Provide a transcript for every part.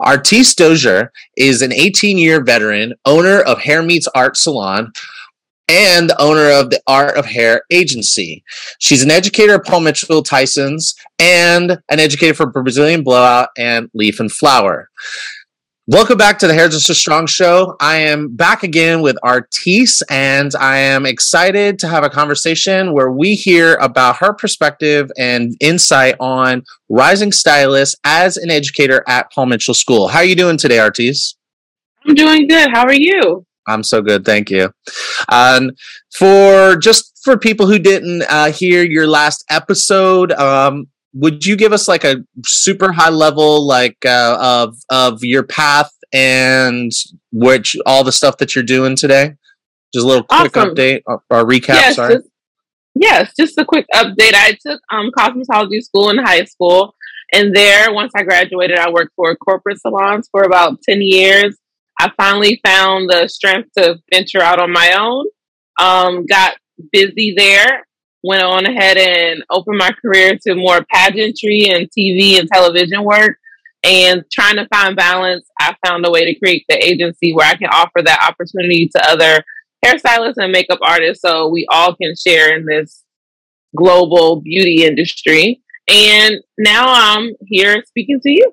Artyce Dozier is an 18 year veteran, owner of Hair Meets Art Salon, and the owner of the Art of Hair Agency. She's an educator at Paul Mitchell Tysons and an educator for Brazilian Blowout and Leaf and Flower. Welcome back to the Hairdresser Strong Show. I am back again with Artyce, and I am excited to have a conversation where we hear about her perspective and insight on rising stylist as an educator at Paul Mitchell School. How are you doing today, Artyce? I'm doing good. How are you? I'm so good, thank you. Um, for just for people who didn't uh, hear your last episode, um, would you give us like a super high level like uh, of of your path and which all the stuff that you're doing today? Just a little quick awesome. update or, or recap. Yes, sorry. Just, yes, just a quick update. I took um, cosmetology school in high school, and there, once I graduated, I worked for corporate salons for about ten years. I finally found the strength to venture out on my own. Um, got busy there went on ahead and opened my career to more pageantry and TV and television work. And trying to find balance, I found a way to create the agency where I can offer that opportunity to other hairstylists and makeup artists so we all can share in this global beauty industry. And now I'm here speaking to you.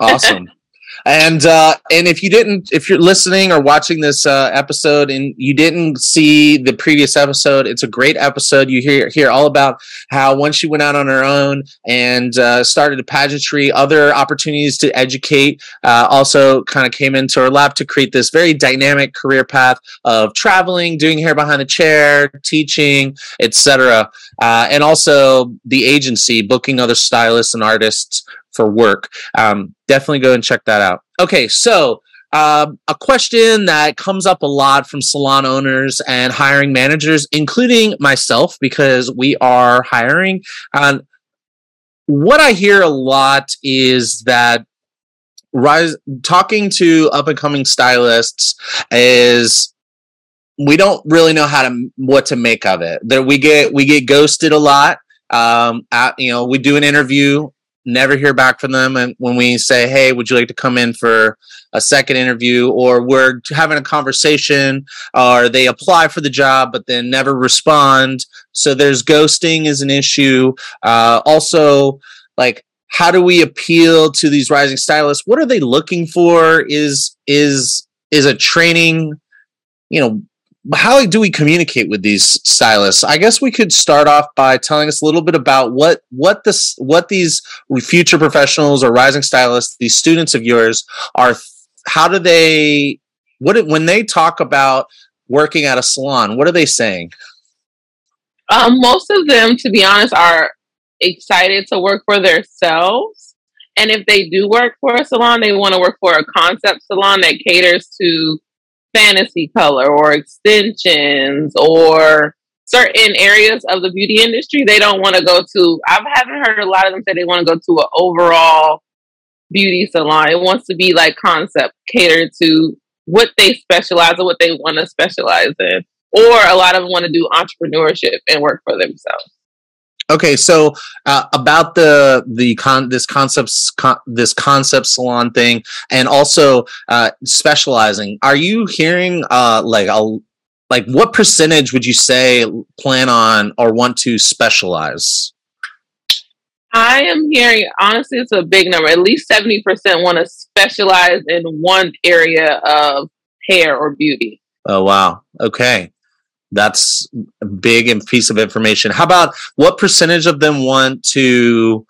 Awesome. And uh, and if you didn't, if you're listening or watching this uh, episode and you didn't see the previous episode, it's a great episode. You hear hear all about how once she went out on her own and uh, started a pageantry, other opportunities to educate uh, also kind of came into her lap to create this very dynamic career path of traveling, doing hair behind the chair, teaching, etc. Uh, and also the agency, booking other stylists and artists for work. Um, definitely go and check that out. Okay, so um, a question that comes up a lot from salon owners and hiring managers, including myself, because we are hiring. Um, what I hear a lot is that rise talking to up and coming stylists is we don't really know how to what to make of it. That we get we get ghosted a lot. Um, at, you know, we do an interview never hear back from them. And when we say hey would you like to come in for a second interview? or we're having a conversation or they apply for the job but then never respond. So there's ghosting is an issue. Uh, also like how do we appeal to these rising stylists? What are they looking for? Is is is a training you know how do we communicate with these stylists? I guess we could start off by telling us a little bit about what what this what these future professionals or rising stylists, these students of yours, are. How do they? What when they talk about working at a salon? What are they saying? Um, most of them, to be honest, are excited to work for themselves. And if they do work for a salon, they want to work for a concept salon that caters to fantasy color or extensions or certain areas of the beauty industry. They don't want to go to i haven't heard a lot of them say they want to go to an overall beauty salon. It wants to be like concept catered to what they specialize or what they want to specialize in. Or a lot of them want to do entrepreneurship and work for themselves Okay, so uh, about the the con this concepts con- this concept salon thing, and also uh, specializing. Are you hearing uh, like a like what percentage would you say plan on or want to specialize? I am hearing honestly, it's a big number. At least seventy percent want to specialize in one area of hair or beauty. Oh wow! Okay, that's a big piece of information. How about what percentage of them want to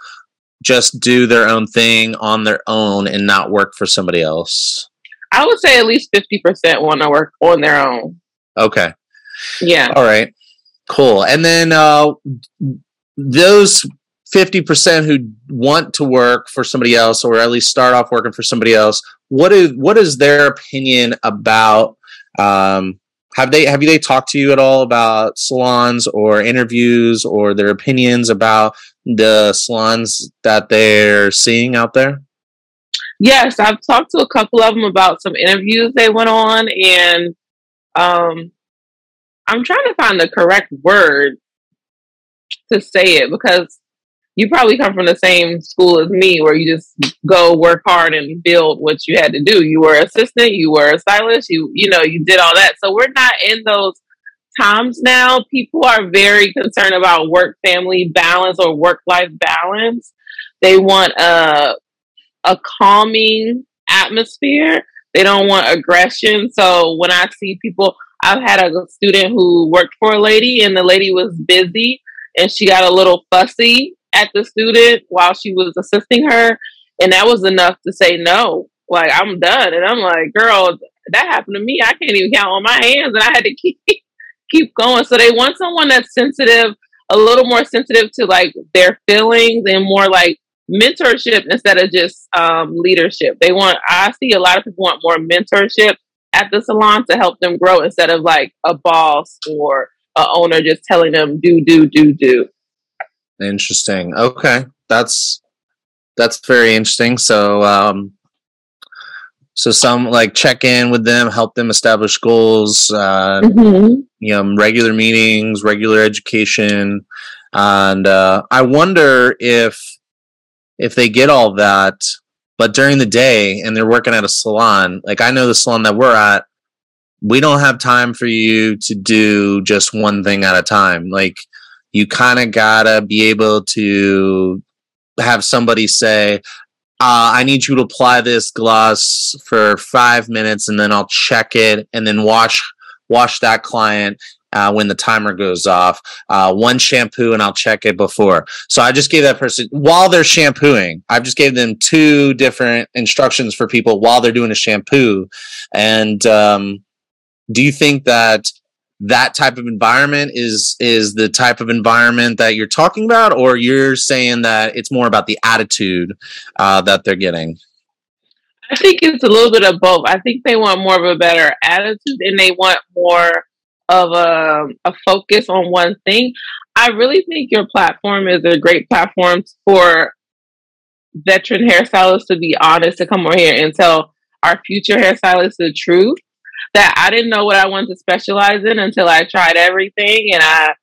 just do their own thing on their own and not work for somebody else? I would say at least 50% want to work on their own. Okay. Yeah. All right. Cool. And then uh, those 50% who want to work for somebody else or at least start off working for somebody else, what is what is their opinion about um, have they have they talked to you at all about salons or interviews or their opinions about the salons that they're seeing out there? Yes, I've talked to a couple of them about some interviews they went on, and um, I'm trying to find the correct word to say it because you probably come from the same school as me where you just go work hard and build what you had to do. You were assistant, you were a stylist, you you know, you did all that. So we're not in those times now. People are very concerned about work family balance or work life balance. They want a a calming atmosphere. They don't want aggression. So when I see people I've had a student who worked for a lady and the lady was busy and she got a little fussy at the student while she was assisting her. And that was enough to say no. Like, I'm done. And I'm like, girl, that happened to me. I can't even count on my hands. And I had to keep keep going. So they want someone that's sensitive, a little more sensitive to like their feelings and more like mentorship instead of just um, leadership. They want, I see a lot of people want more mentorship at the salon to help them grow instead of like a boss or a owner just telling them do, do, do, do. Interesting. Okay, that's that's very interesting. So, um, so some like check in with them, help them establish goals. Uh, mm-hmm. You know, regular meetings, regular education, and uh, I wonder if if they get all that, but during the day and they're working at a salon. Like I know the salon that we're at, we don't have time for you to do just one thing at a time. Like you kind of gotta be able to have somebody say, uh, I need you to apply this gloss for five minutes and then I'll check it and then wash wash that client uh, when the timer goes off. Uh, one shampoo and I'll check it before. So I just gave that person while they're shampooing. I've just gave them two different instructions for people while they're doing a shampoo. And um, do you think that that type of environment is is the type of environment that you're talking about or you're saying that it's more about the attitude uh, that they're getting? I think it's a little bit of both. I think they want more of a better attitude and they want more of a, a focus on one thing. I really think your platform is a great platform for veteran hairstylists to be honest to come over here and tell our future hairstylists the truth that I didn't know what I wanted to specialize in until I tried everything and I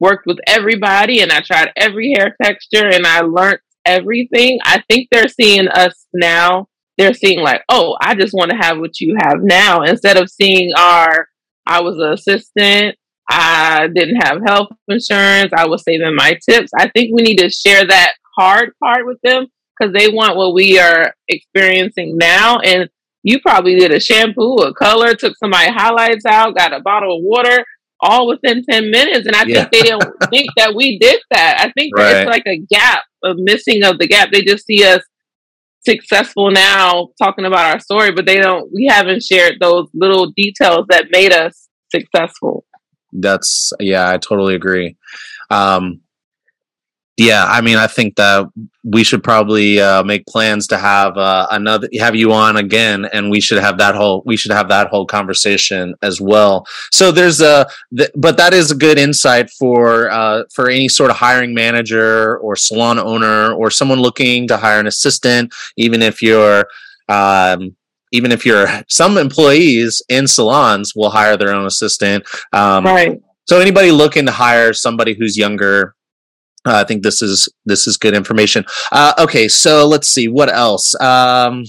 worked with everybody and I tried every hair texture and I learned everything. I think they're seeing us now. They're seeing like, oh, I just want to have what you have now instead of seeing our I was an assistant, I didn't have health insurance, I was saving my tips. I think we need to share that hard part with them because they want what we are experiencing now and you probably did a shampoo, a color, took somebody highlights out, got a bottle of water, all within 10 minutes. And I yeah. think they didn't think that we did that. I think right. it's like a gap, a missing of the gap. They just see us successful now talking about our story, but they don't, we haven't shared those little details that made us successful. That's, yeah, I totally agree. Um, yeah, I mean, I think that we should probably uh, make plans to have uh, another have you on again, and we should have that whole we should have that whole conversation as well. So there's a, th- but that is a good insight for uh, for any sort of hiring manager or salon owner or someone looking to hire an assistant, even if you're. Um, even if you're some employees in salons will hire their own assistant. Um, right. So anybody looking to hire somebody who's younger, uh, I think this is this is good information. Uh, okay, so let's see what else. Um,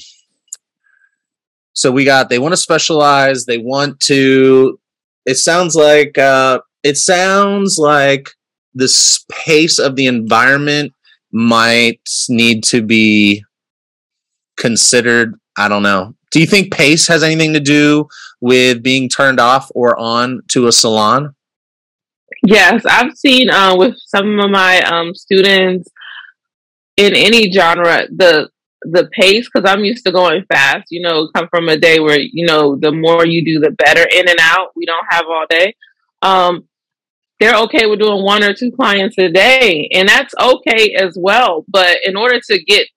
so we got they want to specialize. They want to. It sounds like uh, it sounds like the pace of the environment might need to be considered. I don't know. Do you think pace has anything to do with being turned off or on to a salon? Yes, I've seen uh, with some of my um, students in any genre the the pace because I'm used to going fast. You know, come from a day where you know the more you do, the better. In and out, we don't have all day. Um, they're okay with doing one or two clients a day, and that's okay as well. But in order to get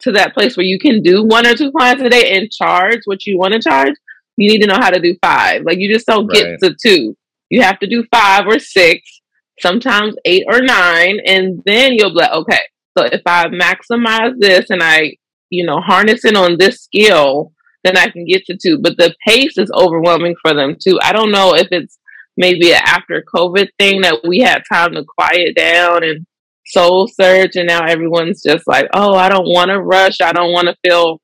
to that place where you can do one or two clients a day and charge what you want to charge, you need to know how to do five. Like you just don't right. get to two. You have to do five or six, sometimes eight or nine, and then you'll be like, okay, so if I maximize this and I, you know, harness it on this skill, then I can get to two. But the pace is overwhelming for them too. I don't know if it's maybe an after COVID thing that we had time to quiet down and soul search, and now everyone's just like, oh, I don't want to rush. I don't want to feel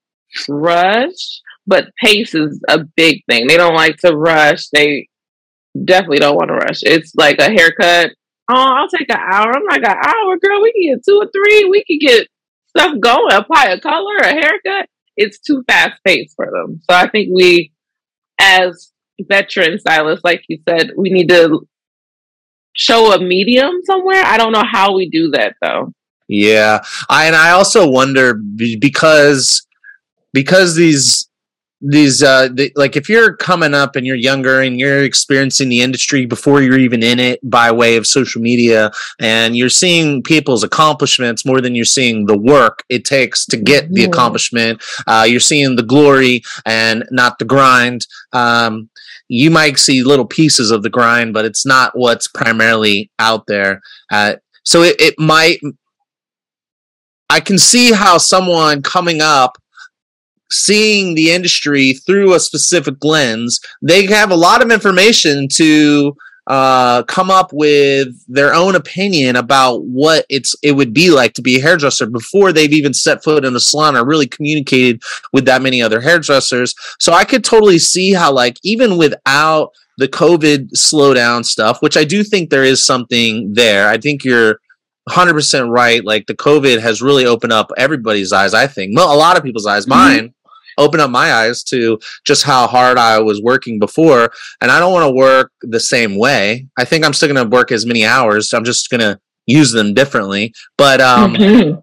rushed. But pace is a big thing. They don't like to rush. They definitely don't want to rush. It's like a haircut. Oh, I'll take an hour. I'm like an hour, girl. We can get two or three. We can get stuff going. Apply a color, a haircut. It's too fast paced for them. So I think we, as veteran stylists, like you said, we need to show a medium somewhere. I don't know how we do that though. Yeah, I and I also wonder because because these these uh the, like if you're coming up and you're younger and you're experiencing the industry before you're even in it by way of social media and you're seeing people's accomplishments more than you're seeing the work it takes to get the mm-hmm. accomplishment uh, you're seeing the glory and not the grind um, you might see little pieces of the grind but it's not what's primarily out there uh, so it, it might i can see how someone coming up seeing the industry through a specific lens, they have a lot of information to uh, come up with their own opinion about what it's it would be like to be a hairdresser before they've even set foot in a salon or really communicated with that many other hairdressers. So I could totally see how like even without the COVID slowdown stuff, which I do think there is something there. I think you're 100% right. Like the COVID has really opened up everybody's eyes, I think. Well, a lot of people's eyes, mm-hmm. mine open up my eyes to just how hard I was working before. And I don't want to work the same way. I think I'm still going to work as many hours. I'm just going to use them differently. But, um, mm-hmm.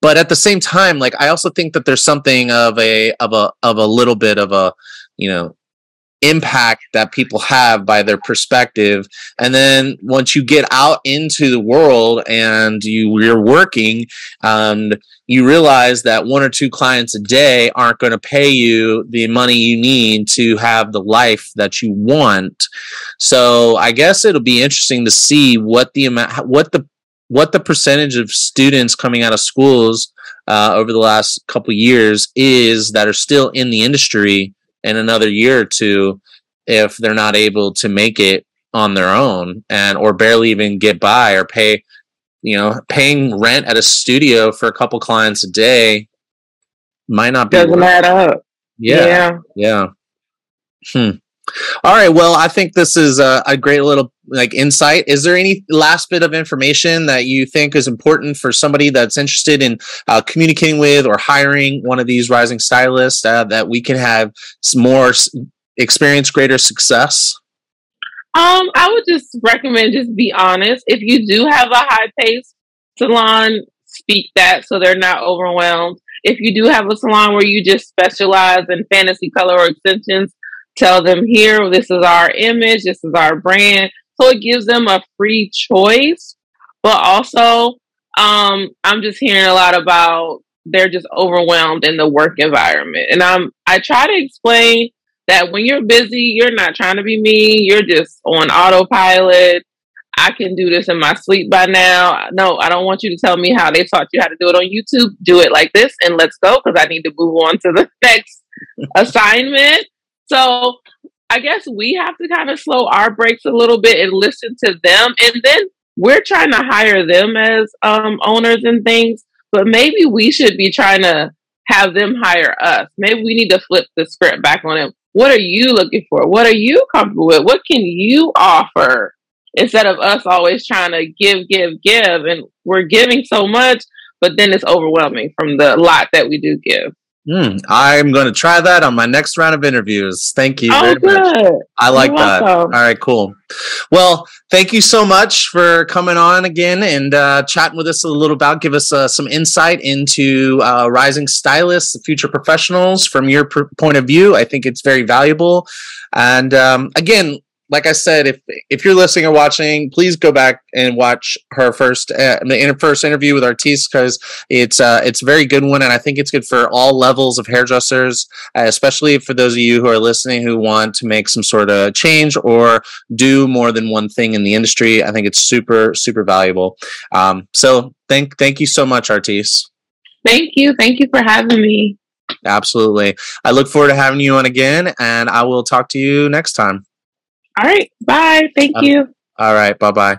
but at the same time, like I also think that there's something of a, of a, of a little bit of a, you know, impact that people have by their perspective. And then once you get out into the world and you you're working and you realize that one or two clients a day aren't going to pay you the money you need to have the life that you want. So i guess it'll be interesting to see what the amount what the what the percentage of students coming out of schools uh, over the last couple years is that are still in the industry in another year or two if they're not able to make it on their own and or barely even get by or pay you know paying rent at a studio for a couple clients a day might not be doesn't add up yeah yeah, yeah. Hmm. All right. Well, I think this is a, a, great little like insight. Is there any last bit of information that you think is important for somebody that's interested in uh, communicating with or hiring one of these rising stylists uh, that we can have more experience, greater success? Um, I would just recommend just be honest. If you do have a high pace salon, speak that so they're not overwhelmed. If you do have a salon where you just specialize in fantasy color or extensions, tell them here, this is our image, this is our brand. So it gives them a free choice. But also, um, I'm just hearing a lot about they're just overwhelmed in the work environment. And I'm I try to explain that when you're busy, you're not trying to be me, you're just on autopilot. I can do this in my sleep by now. No, I don't want you to tell me how they taught you how to do it on YouTube. Do it like this and let's go because I need to move on to the next assignment. So I guess we have to kind of slow our brakes a little bit and listen to them. And then we're trying to hire them as um, owners and things, but maybe we should be trying to have them hire us. Maybe we need to flip the script back on them. What are you looking for? What are you comfortable with? What can you offer? Instead of us always trying to give, give, give. And we're giving so much, but then it's overwhelming from the lot that we do give. Mm, I'm going to try that on my next round of interviews. Thank you. Oh, good. Much. I like You're that. Welcome. All right, cool. Well, thank you so much for coming on again and uh, chatting with us a little about, give us uh, some insight into uh, rising stylists, future professionals from your pr- point of view. I think it's very valuable. And um, again, like I said, if if you're listening or watching, please go back and watch her first uh, the first interview with Artyce because it's uh, it's a very good one, and I think it's good for all levels of hairdressers, uh, especially for those of you who are listening who want to make some sort of change or do more than one thing in the industry. I think it's super super valuable. Um, so thank thank you so much, Artyce. Thank you, thank you for having me. Absolutely, I look forward to having you on again, and I will talk to you next time. All right. Bye. Thank uh, you. All right. Bye bye.